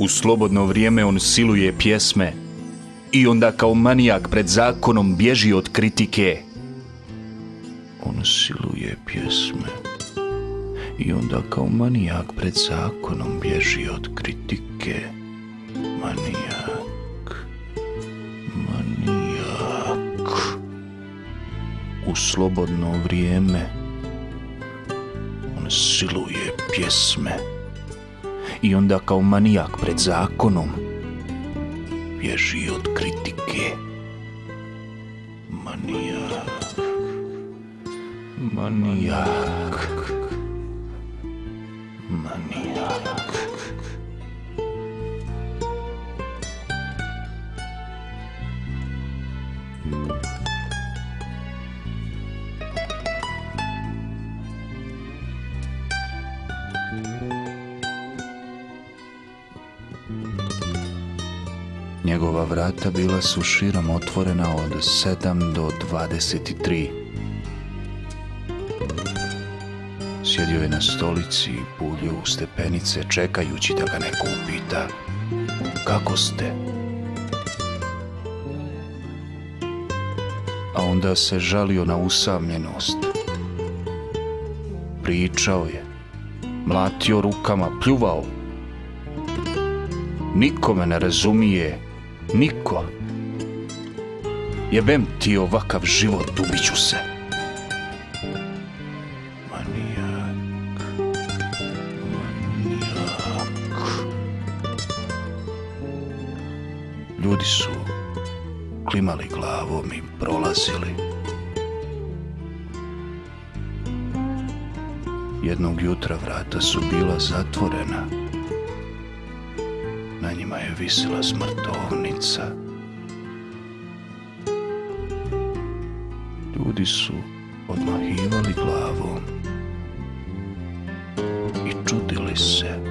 U slobodno vrijeme on siluje pjesme i onda kao manijak pred zakonom bježi od kritike. On siluje pjesme i onda kao manijak pred zakonom bježi od kritike. Manijak, manijak. U slobodno vrijeme on siluje pjesme i onda kao manijak pred zakonom bježi od kritike. Manijak, manijak, manijak. Njegova vrata bila su širom otvorena od 7 do 23. Sjedio je na stolici i pulio u stepenice čekajući da ga neko upita Kako ste? A onda se žalio na usamljenost. Pričao je, mlatio rukama, pljuvao. Niko me ne razumije, niko. Jebem ti ovakav život, ubiću se. Manijak, manijak. Ljudi su klimali glavom i prolazili. Jednog jutra vrata su bila zatvorena. Na njima je visila smrtovnica. Ljudi su odmahivali glavom i čudili se.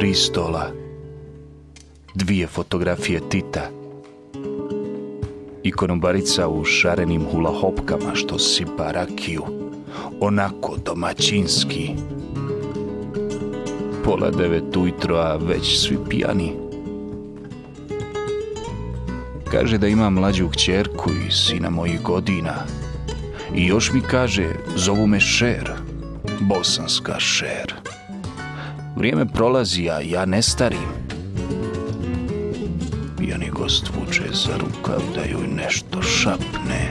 Tri stola, dvije fotografije Tita, ikonobarica u šarenim hulahopkama što sipa rakiju, onako domaćinski. Pola devet ujutro, a već svi pijani. Kaže da ima mlađu kćerku i sina mojih godina. I još mi kaže, zovu me Šer, bosanska Šer. Vrijeme prolazi, a ja ne starim. Pijani gost vuče za rukav da joj nešto šapne.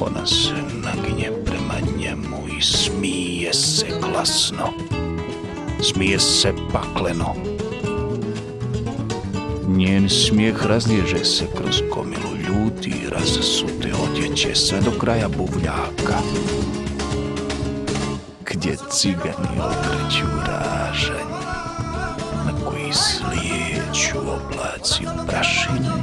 Ona se naginje prema njemu i smije se glasno. Smije se pakleno. Njen smijeh razliježe se kroz gomilu ljudi i razasute odjeće sve do kraja buvljaka где цыган елка чуражень. Мы куисли, чего платим прошили.